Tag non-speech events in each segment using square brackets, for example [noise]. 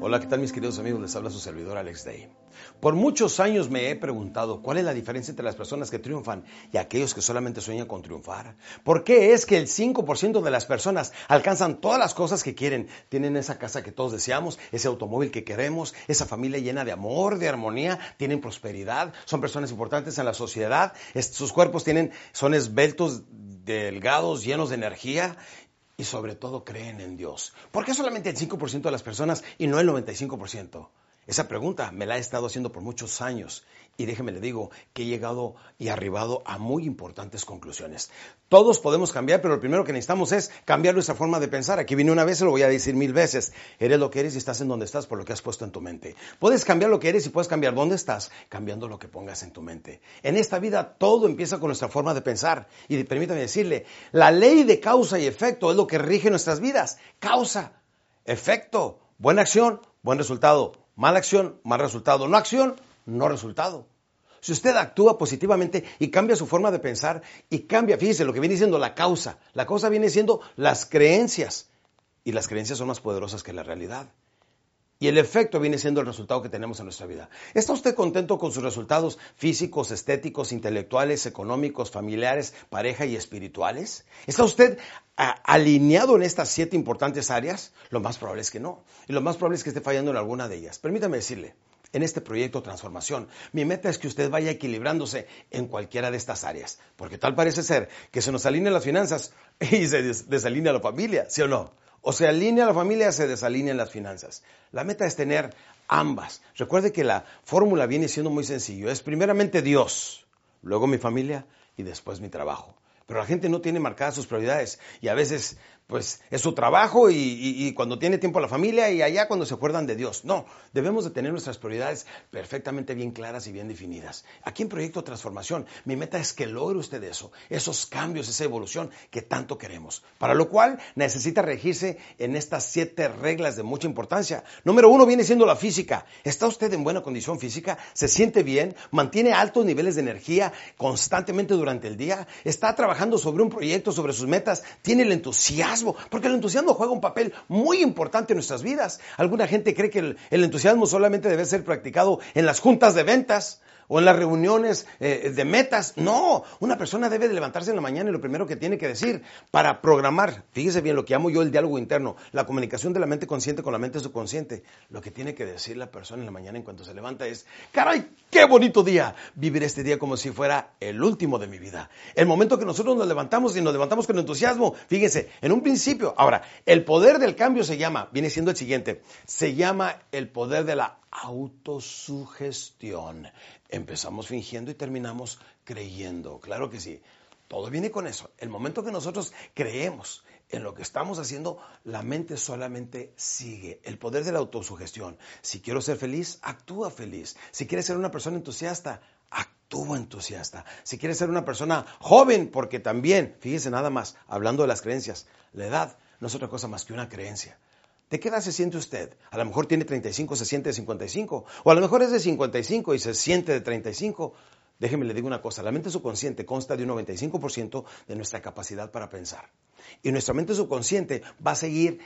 Hola, ¿qué tal mis queridos amigos? Les habla su servidor Alex Day. Por muchos años me he preguntado cuál es la diferencia entre las personas que triunfan y aquellos que solamente sueñan con triunfar. ¿Por qué es que el 5% de las personas alcanzan todas las cosas que quieren? Tienen esa casa que todos deseamos, ese automóvil que queremos, esa familia llena de amor, de armonía, tienen prosperidad, son personas importantes en la sociedad, sus cuerpos tienen, son esbeltos, delgados, llenos de energía y sobre todo creen en Dios. ¿Por qué solamente el 5% de las personas y no el 95%? Esa pregunta me la he estado haciendo por muchos años y déjeme le digo que he llegado y arribado a muy importantes conclusiones. Todos podemos cambiar, pero lo primero que necesitamos es cambiar nuestra forma de pensar. Aquí vine una vez, se lo voy a decir mil veces. Eres lo que eres y estás en donde estás por lo que has puesto en tu mente. Puedes cambiar lo que eres y puedes cambiar dónde estás cambiando lo que pongas en tu mente. En esta vida todo empieza con nuestra forma de pensar. Y permítame decirle, la ley de causa y efecto es lo que rige nuestras vidas. Causa, efecto, buena acción, buen resultado Mala acción, mal resultado. No acción, no resultado. Si usted actúa positivamente y cambia su forma de pensar y cambia, fíjese lo que viene siendo la causa. La causa viene siendo las creencias. Y las creencias son más poderosas que la realidad. Y el efecto viene siendo el resultado que tenemos en nuestra vida. ¿Está usted contento con sus resultados físicos, estéticos, intelectuales, económicos, familiares, pareja y espirituales? ¿Está usted alineado en estas siete importantes áreas? Lo más probable es que no. Y lo más probable es que esté fallando en alguna de ellas. Permítame decirle, en este proyecto Transformación, mi meta es que usted vaya equilibrándose en cualquiera de estas áreas. Porque tal parece ser que se nos alineen las finanzas [laughs] y se desalinea la familia, ¿sí o no? O se alinea la familia, se desalinean las finanzas. La meta es tener ambas. Recuerde que la fórmula viene siendo muy sencillo. Es primeramente Dios, luego mi familia y después mi trabajo. Pero la gente no tiene marcadas sus prioridades y a veces pues es su trabajo y, cuando tiene tiempo la familia y allá cuando se acuerdan de Dios. No, debemos de tener nuestras prioridades perfectamente bien claras y bien definidas. Aquí en Proyecto Transformación, mi meta es que logre usted eso, esos cambios, esa evolución que tanto queremos. Para lo cual necesita regirse en estas siete reglas de mucha importancia. Número uno viene siendo la física. ¿Está usted en buena condición física? ¿Se siente bien? ¿Mantiene altos niveles de energía constantemente durante el día? ¿Está trabajando sobre un proyecto, sobre sus metas? ¿Tiene el entusiasmo? Porque el entusiasmo juega un papel muy importante en nuestras vidas. Alguna gente cree que el entusiasmo solamente debe ser practicado en las juntas de ventas o en las reuniones eh, de metas. No, una persona debe de levantarse en la mañana y lo primero que tiene que decir para programar, fíjese bien lo que llamo yo el diálogo interno, la comunicación de la mente consciente con la mente subconsciente. Lo que tiene que decir la persona en la mañana en cuanto se levanta es, caray, qué bonito día, vivir este día como si fuera el último de mi vida. El momento que nosotros nos levantamos y nos levantamos con entusiasmo, fíjese, en un principio, ahora, el poder del cambio se llama, viene siendo el siguiente, se llama el poder de la autosugestión. Empezamos fingiendo y terminamos creyendo. Claro que sí. Todo viene con eso. El momento que nosotros creemos en lo que estamos haciendo, la mente solamente sigue. El poder de la autosugestión. Si quiero ser feliz, actúa feliz. Si quieres ser una persona entusiasta, actúa entusiasta. Si quieres ser una persona joven, porque también, fíjese nada más, hablando de las creencias, la edad no es otra cosa más que una creencia. ¿De qué edad se siente usted? A lo mejor tiene 35, se siente de 55. O a lo mejor es de 55 y se siente de 35. Déjeme le digo una cosa, la mente subconsciente consta de un 95% de nuestra capacidad para pensar. Y nuestra mente subconsciente va a seguir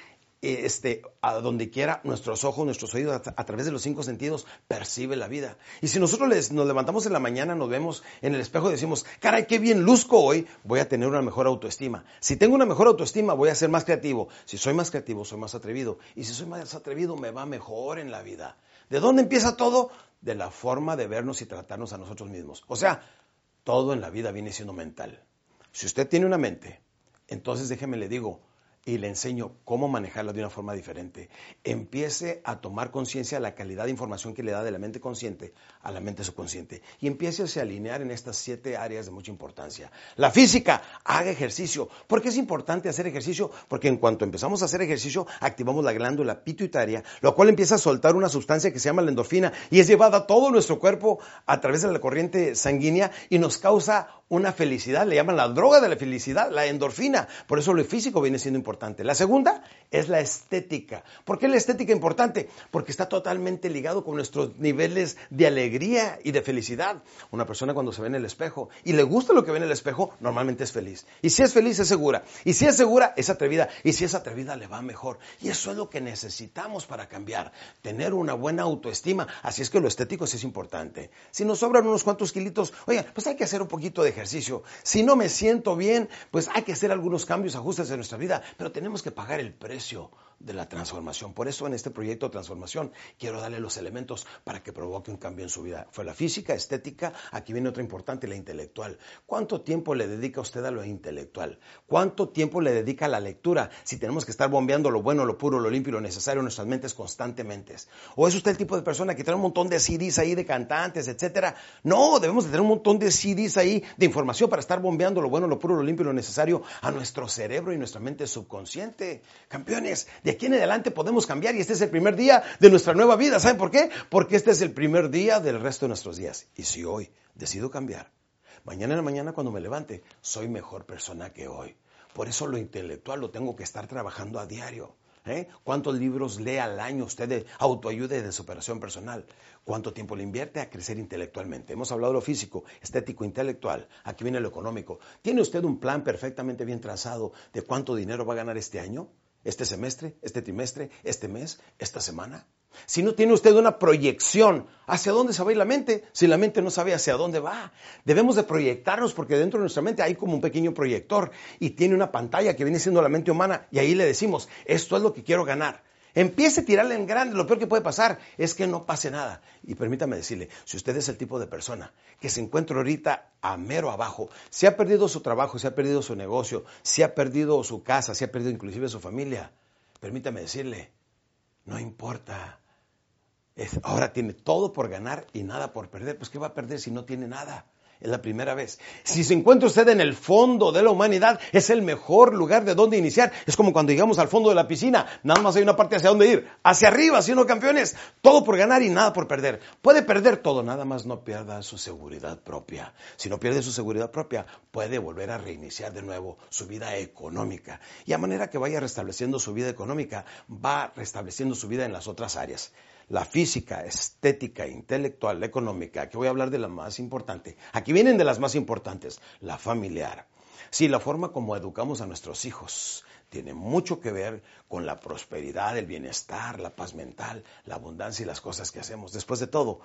este, a donde quiera nuestros ojos, nuestros oídos, a, través de los cinco sentidos, percibe la vida. Y si nosotros nos levantamos en la mañana, nos vemos en el espejo y decimos, caray, qué bien luzco hoy, voy a tener una mejor autoestima. Si tengo una mejor autoestima, voy a ser más creativo. Si soy más creativo, soy más atrevido. Y si soy más atrevido, me va mejor en la vida. ¿De dónde empieza todo? De la forma de vernos y tratarnos a nosotros mismos. O sea, todo en la vida viene siendo mental. Si usted tiene una mente, entonces déjeme le digo, y le enseño cómo manejarla de una forma diferente. Empiece a tomar conciencia de la calidad de información que le da de la mente consciente a la mente subconsciente y empiece a alinear en estas siete áreas de mucha importancia. La física, haga ejercicio. ¿Por qué es importante hacer ejercicio? Porque en cuanto empezamos a hacer ejercicio, activamos la glándula pituitaria, lo cual empieza a soltar una sustancia que se llama la endorfina y es llevada a todo nuestro cuerpo a través de la corriente sanguínea y nos causa una felicidad, le llaman la droga de la felicidad, la endorfina. Por eso lo físico viene siendo importante. La segunda es la estética. ¿Por qué la estética importante? Porque está totalmente ligado con nuestros niveles de alegría y de felicidad. Una persona cuando se ve en el espejo y le gusta lo que ve en el espejo, normalmente es feliz. Y si es feliz, es segura. Y si es segura, es atrevida. Y si es atrevida, le va mejor. Y eso es lo que necesitamos para cambiar. Tener una buena autoestima. Así es que lo estético sí es importante. Si nos sobran unos cuantos kilitos, oigan, pues hay que hacer un poquito de ejercicio. Si no me siento bien, pues hay que hacer algunos cambios, ajustes en nuestra vida. Pero tenemos que pagar el precio de la transformación. Por eso en este proyecto de transformación quiero darle los elementos para que provoque un cambio en su vida. Fue la física, estética, aquí viene otra importante, la intelectual. ¿Cuánto tiempo le dedica usted a lo intelectual? ¿Cuánto tiempo le dedica a la lectura si tenemos que estar bombeando lo bueno, lo puro, lo limpio y lo necesario en nuestras mentes constantemente? ¿O es usted el tipo de persona que tiene un montón de CDs ahí de cantantes, etcétera? No, debemos de tener un montón de CDs ahí de información para estar bombeando lo bueno, lo puro, lo limpio y lo necesario a nuestro cerebro y nuestra mente subconsciente. Campeones, de aquí en adelante podemos cambiar y este es el primer día de nuestra nueva vida. ¿Saben por qué? Porque este es el primer día del resto de nuestros días. Y si hoy decido cambiar, mañana en la mañana cuando me levante, soy mejor persona que hoy. Por eso lo intelectual lo tengo que estar trabajando a diario. ¿Eh? ¿Cuántos libros lee al año usted de autoayuda y de superación personal? ¿Cuánto tiempo le invierte a crecer intelectualmente? Hemos hablado de lo físico, estético, intelectual. Aquí viene lo económico. ¿Tiene usted un plan perfectamente bien trazado de cuánto dinero va a ganar este año? Este semestre, este trimestre, este mes, esta semana. Si no tiene usted una proyección hacia dónde se va a ir la mente, si la mente no sabe hacia dónde va, debemos de proyectarnos porque dentro de nuestra mente hay como un pequeño proyector y tiene una pantalla que viene siendo la mente humana y ahí le decimos, esto es lo que quiero ganar. Empiece a tirarle en grande. Lo peor que puede pasar es que no pase nada. Y permítame decirle, si usted es el tipo de persona que se encuentra ahorita a mero abajo, si ha perdido su trabajo, si ha perdido su negocio, si ha perdido su casa, si ha perdido inclusive su familia, permítame decirle, no importa. ahora tiene todo por ganar y nada por perder. Pues ¿qué va a perder si no tiene nada? Es la primera vez. Si se encuentra usted en el fondo de la humanidad, es el mejor lugar de donde iniciar. Es como cuando llegamos al fondo de la piscina, nada más hay una parte hacia dónde ir, hacia arriba, si no campeones, todo por ganar y nada por perder. Puede perder todo, nada más no pierda su seguridad propia. Si no pierde su seguridad propia, puede volver a reiniciar de nuevo su vida económica. Y a manera que vaya restableciendo su vida económica, va restableciendo su vida en las otras áreas la física, estética, intelectual, económica, aquí voy a hablar de la más importante. Aquí vienen de las más importantes, la familiar. Sí, la forma como educamos a nuestros hijos tiene mucho que ver con la prosperidad, el bienestar, la paz mental, la abundancia y las cosas que hacemos. Después de todo,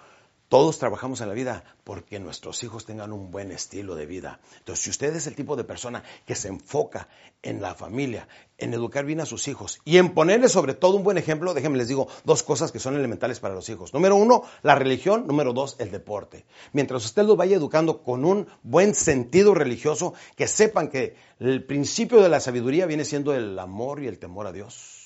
todos trabajamos en la vida porque nuestros hijos tengan un buen estilo de vida. Entonces, si usted es el tipo de persona que se enfoca en la familia, en educar bien a sus hijos y en ponerles sobre todo un buen ejemplo, déjenme les digo dos cosas que son elementales para los hijos. Número uno, la religión. Número dos, el deporte. Mientras usted los vaya educando con un buen sentido religioso, que sepan que el principio de la sabiduría viene siendo el amor y el temor a Dios.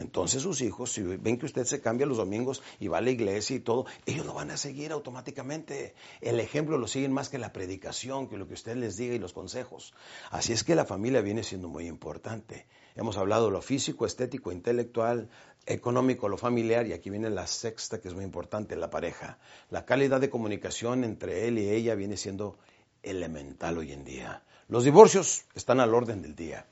Entonces sus hijos, si ven que usted se cambia los domingos y va a la iglesia y todo, ellos lo van a seguir automáticamente. El ejemplo lo siguen más que la predicación, que lo que usted les diga y los consejos. Así es que la familia viene siendo muy importante. Hemos hablado de lo físico, estético, intelectual, económico, lo familiar, y aquí viene la sexta que es muy importante, la pareja. La calidad de comunicación entre él y ella viene siendo elemental hoy en día. Los divorcios están al orden del día.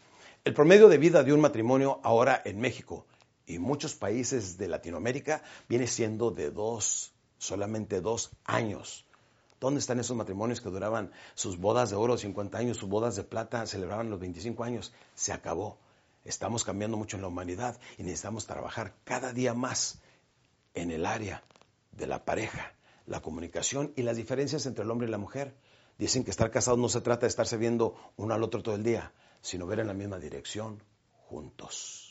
El promedio de vida de un matrimonio ahora en México y muchos países de Latinoamérica viene siendo de dos, solamente dos años. ¿Dónde están esos matrimonios que duraban sus bodas de oro 50 años, sus bodas de plata celebraban los 25 años? Se acabó. Estamos cambiando mucho en la humanidad y necesitamos trabajar cada día más en el área de la pareja, la comunicación y las diferencias entre el hombre y la mujer. Dicen que estar casados no se trata de estarse viendo uno al otro todo el día, sino ver en la misma dirección juntos.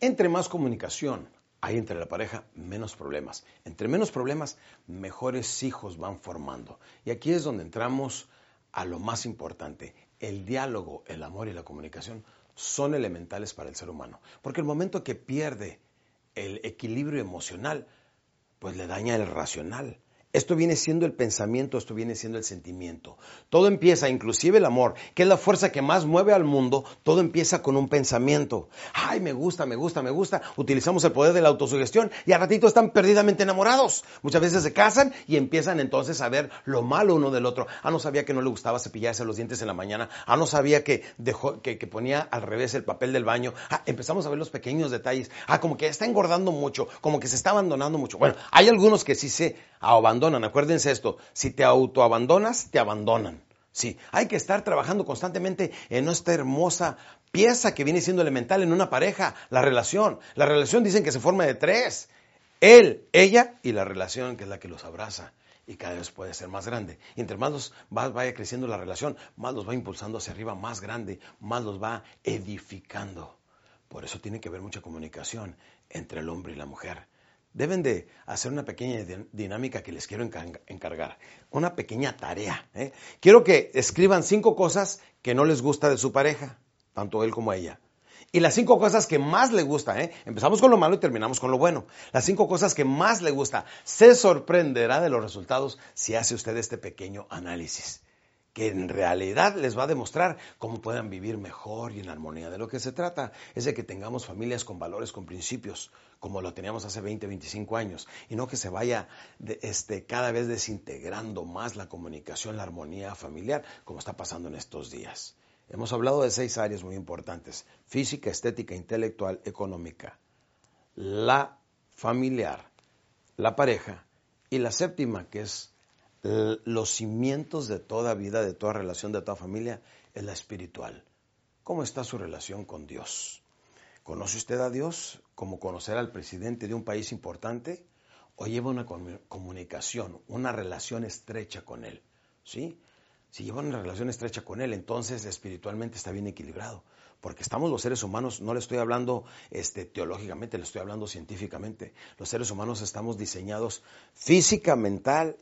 Entre más comunicación hay entre la pareja, menos problemas. Entre menos problemas, mejores hijos van formando. Y aquí es donde entramos a lo más importante. El diálogo, el amor y la comunicación son elementales para el ser humano. Porque el momento que pierde el equilibrio emocional, pues le daña el racional. Esto viene siendo el pensamiento, esto viene siendo el sentimiento. Todo empieza, inclusive el amor, que es la fuerza que más mueve al mundo, todo empieza con un pensamiento. Ay, me gusta, me gusta, me gusta. Utilizamos el poder de la autosugestión y a ratito están perdidamente enamorados. Muchas veces se casan y empiezan entonces a ver lo malo uno del otro. Ah, no sabía que no le gustaba cepillarse los dientes en la mañana. Ah, no sabía que, dejó, que, que ponía al revés el papel del baño. Ah, empezamos a ver los pequeños detalles. Ah, como que está engordando mucho, como que se está abandonando mucho. Bueno, hay algunos que sí se abandonan. Acuérdense esto, si te autoabandonas, te abandonan. Sí, hay que estar trabajando constantemente en esta hermosa pieza que viene siendo elemental en una pareja, la relación. La relación dicen que se forma de tres. Él, ella y la relación que es la que los abraza. Y cada vez puede ser más grande. Y entre más los vaya creciendo la relación, más los va impulsando hacia arriba, más grande, más los va edificando. Por eso tiene que haber mucha comunicación entre el hombre y la mujer deben de hacer una pequeña dinámica que les quiero encargar, una pequeña tarea. ¿eh? Quiero que escriban cinco cosas que no les gusta de su pareja, tanto él como ella. Y las cinco cosas que más le gusta, ¿eh? empezamos con lo malo y terminamos con lo bueno. Las cinco cosas que más le gusta. Se sorprenderá de los resultados si hace usted este pequeño análisis que en realidad les va a demostrar cómo puedan vivir mejor y en armonía. De lo que se trata es de que tengamos familias con valores, con principios, como lo teníamos hace 20, 25 años, y no que se vaya este, cada vez desintegrando más la comunicación, la armonía familiar, como está pasando en estos días. Hemos hablado de seis áreas muy importantes, física, estética, intelectual, económica, la familiar, la pareja, y la séptima, que es los cimientos de toda vida, de toda relación, de toda familia, es la espiritual. ¿Cómo está su relación con Dios? ¿Conoce usted a Dios como conocer al presidente de un país importante? ¿O lleva una comunicación, una relación estrecha con Él? ¿Sí? Si lleva una relación estrecha con Él, entonces espiritualmente está bien equilibrado. Porque estamos los seres humanos, no le estoy hablando este, teológicamente, le estoy hablando científicamente. Los seres humanos estamos diseñados física, mental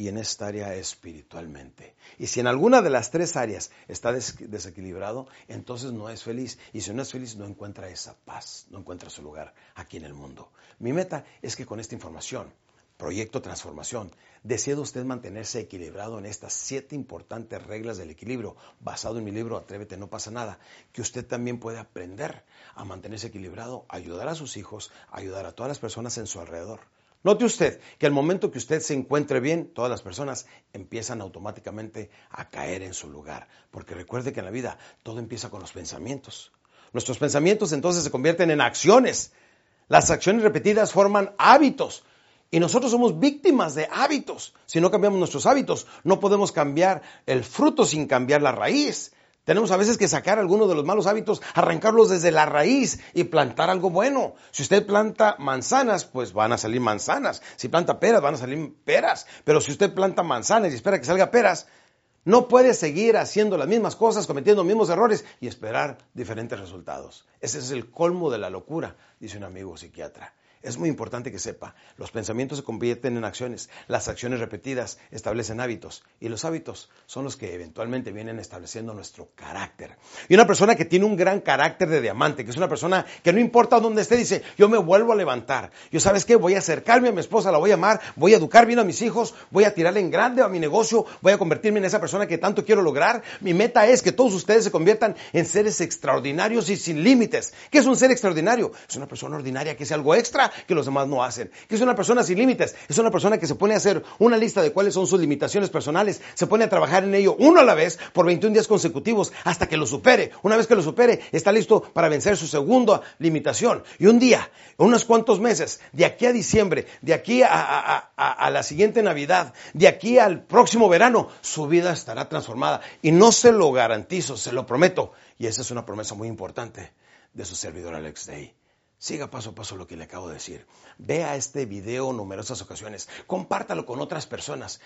y en esta área espiritualmente. Y si en alguna de las tres áreas está desequilibrado, entonces no es feliz. Y si no es feliz, no encuentra esa paz, no encuentra su lugar aquí en el mundo. Mi meta es que con esta información, proyecto transformación, desea usted mantenerse equilibrado en estas siete importantes reglas del equilibrio, basado en mi libro Atrévete, no pasa nada, que usted también puede aprender a mantenerse equilibrado, ayudar a sus hijos, ayudar a todas las personas en su alrededor Note usted que al momento que usted se encuentre bien, todas las personas empiezan automáticamente a caer en su lugar. Porque recuerde que en la vida todo empieza con los pensamientos. Nuestros pensamientos entonces se convierten en acciones. Las acciones repetidas forman hábitos. Y nosotros somos víctimas de hábitos. Si no cambiamos nuestros hábitos, no podemos cambiar el fruto sin cambiar la raíz. Tenemos a veces que sacar algunos de los malos hábitos, arrancarlos desde la raíz y plantar algo bueno. Si usted planta manzanas, pues van a salir manzanas. Si planta peras, van a salir peras. Pero si usted planta manzanas y espera que salga peras, no puede seguir haciendo las mismas cosas, cometiendo los mismos errores y esperar diferentes resultados. Ese es el colmo de la locura, dice un amigo psiquiatra. Es muy importante que sepa, los pensamientos se convierten en acciones, las acciones repetidas establecen hábitos y los hábitos son los que eventualmente vienen estableciendo nuestro carácter. Y una persona que tiene un gran carácter de diamante, que es una persona que no importa dónde esté, dice, yo me vuelvo a levantar, yo sabes qué, voy a acercarme a mi esposa, la voy a amar, voy a educar bien a mis hijos, voy a tirarle en grande a mi negocio, voy a convertirme en esa persona que tanto quiero lograr. Mi meta es que todos ustedes se conviertan en seres extraordinarios y sin límites. ¿Qué es un ser extraordinario? Es una persona ordinaria que es algo extra que los demás no hacen. Que es una persona sin límites. Es una persona que se pone a hacer una lista de cuáles son sus limitaciones personales. Se pone a trabajar en ello uno a la vez por 21 días consecutivos hasta que lo supere. Una vez que lo supere, está listo para vencer su segunda limitación. Y un día, unos cuantos meses, de aquí a diciembre, de aquí a, a la siguiente Navidad, de aquí al próximo verano, su vida estará transformada. Y no se lo garantizo, se lo prometo. Y esa es una promesa muy importante de su servidor Alex Day. Siga paso a paso lo que le acabo de decir. Vea este video numerosas ocasiones. Compártalo con otras personas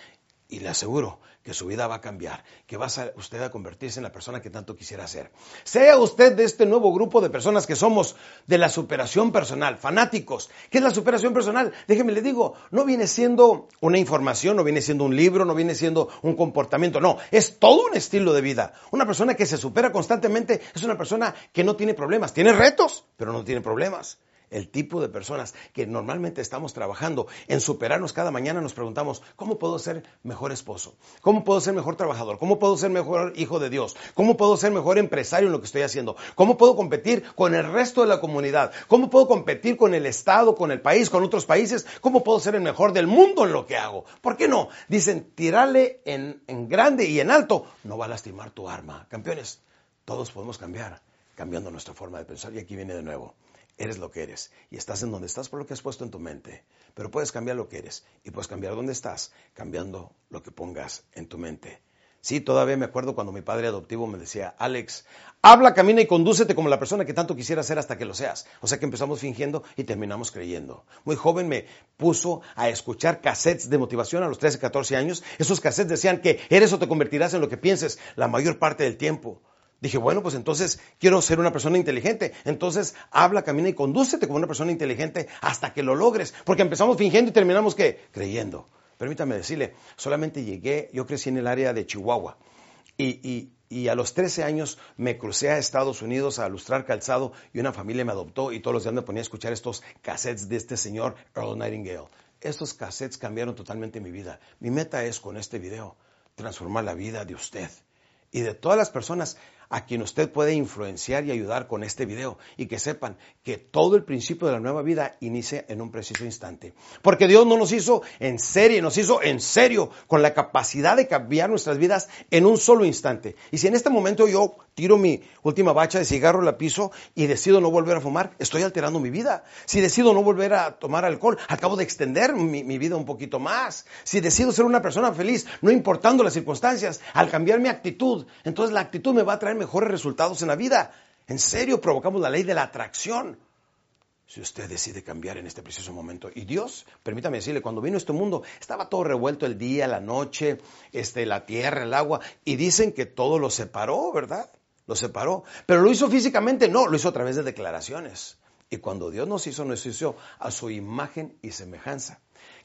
y le aseguro que su vida va a cambiar, que va a usted a convertirse en la persona que tanto quisiera ser. Sea usted de este nuevo grupo de personas que somos de la superación personal, fanáticos. ¿Qué es la superación personal? Déjeme le digo, no viene siendo una información, no viene siendo un libro, no viene siendo un comportamiento, no, es todo un estilo de vida. Una persona que se supera constantemente es una persona que no tiene problemas, tiene retos, pero no tiene problemas. El tipo de personas que normalmente estamos trabajando en superarnos cada mañana, nos preguntamos, ¿cómo puedo ser mejor esposo? ¿Cómo puedo ser mejor trabajador? ¿Cómo puedo ser mejor hijo de Dios? ¿Cómo puedo ser mejor empresario en lo que estoy haciendo? ¿Cómo puedo competir con el resto de la comunidad? ¿Cómo puedo competir con el Estado, con el país, con otros países? ¿Cómo puedo ser el mejor del mundo en lo que hago? ¿Por qué no? Dicen, tirarle en, en grande y en alto no va a lastimar tu arma. Campeones, todos podemos cambiar cambiando nuestra forma de pensar. Y aquí viene de nuevo. Eres lo que eres y estás en donde estás por lo que has puesto en tu mente. Pero puedes cambiar lo que eres y puedes cambiar dónde estás cambiando lo que pongas en tu mente. Sí, todavía me acuerdo cuando mi padre adoptivo me decía, Alex, habla, camina y condúcete como la persona que tanto quisiera ser hasta que lo seas. O sea que empezamos fingiendo y terminamos creyendo. Muy joven me puso a escuchar cassettes de motivación a los 13, 14 años. Esos cassettes decían que eres o te convertirás en lo que pienses la mayor parte del tiempo. Dije, bueno, pues entonces quiero ser una persona inteligente. Entonces habla, camina y condúcete como una persona inteligente hasta que lo logres. Porque empezamos fingiendo y terminamos ¿qué? creyendo. Permítame decirle, solamente llegué, yo crecí en el área de Chihuahua. Y, y, a los 13 años me crucé a Estados Unidos a lustrar calzado y una familia me adoptó y todos los días me ponía a escuchar estos cassettes de este señor Earl Nightingale. Estos cassettes cambiaron totalmente mi vida. Mi meta es con este video transformar la vida de usted y de todas las personas a quien usted puede influenciar y ayudar con este video y que sepan que todo el principio de la nueva vida inicia en un preciso instante. Porque Dios no nos hizo en serie, nos hizo en serio con la capacidad de cambiar nuestras vidas en un solo instante. Y si en este momento yo tiro mi última bacha de cigarro, la piso y decido no volver a fumar, estoy alterando mi vida. Si decido no volver a tomar alcohol, acabo de extender mi, mi vida un poquito más. Si decido ser una persona feliz, no importando las circunstancias, al cambiar mi actitud, entonces la actitud me va a traer mejores resultados en la vida. En serio, provocamos la ley de la atracción. Si usted decide cambiar en este preciso momento. Y Dios, permítame decirle, cuando vino este mundo, estaba todo revuelto el día, la noche, este, la tierra, el agua. Y dicen que todo lo separó, ¿verdad? Lo separó. Pero lo hizo físicamente, no, lo hizo a través de declaraciones. Y cuando Dios nos hizo, nos hizo a su imagen y semejanza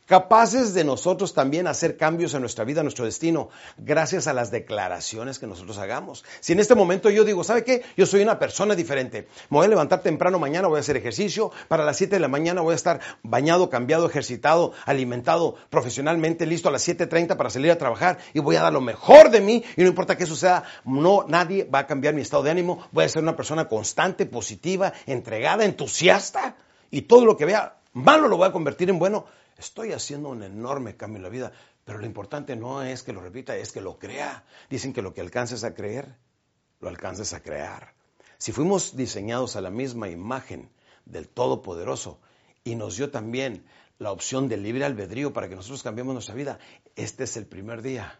capaces de nosotros también hacer cambios en nuestra vida, en nuestro destino, gracias a las declaraciones que nosotros hagamos. Si en este momento yo digo, ¿sabe qué? Yo soy una persona diferente. Me voy a levantar temprano mañana, voy a hacer ejercicio, para las 7 de la mañana voy a estar bañado, cambiado, ejercitado, alimentado profesionalmente, listo a las 7.30 para salir a trabajar y voy a dar lo mejor de mí y no importa qué suceda, no, nadie va a cambiar mi estado de ánimo, voy a ser una persona constante, positiva, entregada, entusiasta y todo lo que vea malo lo voy a convertir en bueno Estoy haciendo un enorme cambio en la vida, pero lo importante no es que lo repita, es que lo crea. Dicen que lo que alcances a creer, lo alcances a crear. Si fuimos diseñados a la misma imagen del Todopoderoso y nos dio también la opción del libre albedrío para que nosotros cambiemos nuestra vida, este es el primer día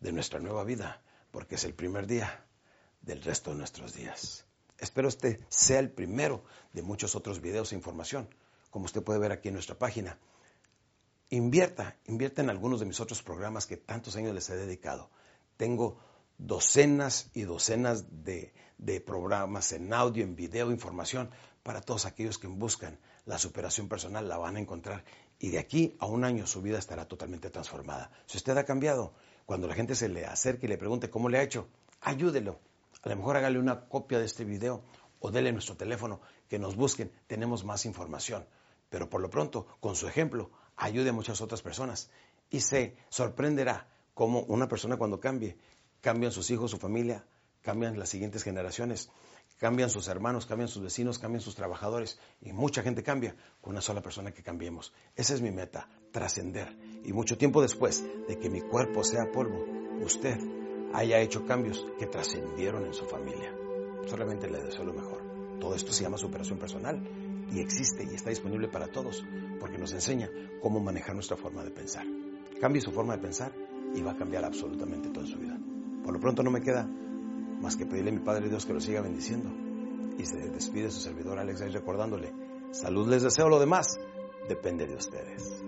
de nuestra nueva vida, porque es el primer día del resto de nuestros días. Espero este sea el primero de muchos otros videos e información, como usted puede ver aquí en nuestra página invierta, invierta en algunos de mis otros programas que tantos años les he dedicado. Tengo docenas y docenas de, programas en audio, en video, información para todos aquellos que buscan la superación personal, la van a encontrar. Y de aquí a un año su vida estará totalmente transformada. Si usted ha cambiado, cuando la gente se le acerque y le pregunte cómo le ha hecho, ayúdelo. A lo mejor hágale una copia de este video o dele nuestro teléfono, que nos busquen, tenemos más información. Pero por lo pronto, con su ejemplo, ayude a muchas otras personas y se sorprenderá cómo una persona cuando cambie, cambian sus hijos, su familia, cambian las siguientes generaciones, cambian sus hermanos, cambian sus vecinos, cambian sus trabajadores y mucha gente cambia con una sola persona que cambiemos. Esa es mi meta, trascender. Y mucho tiempo después de que mi cuerpo sea polvo, usted haya hecho cambios que trascendieron en su familia. Solamente le deseo lo mejor. Todo esto se llama superación personal y existe y está disponible para todos porque nos enseña cómo manejar nuestra forma de pensar. Cambie su forma de pensar y va a cambiar absolutamente toda su vida. Por lo pronto no me queda más que pedirle a mi Padre Dios que lo siga bendiciendo. Y se despide su servidor Alex recordándole, salud les deseo, lo demás depende de ustedes.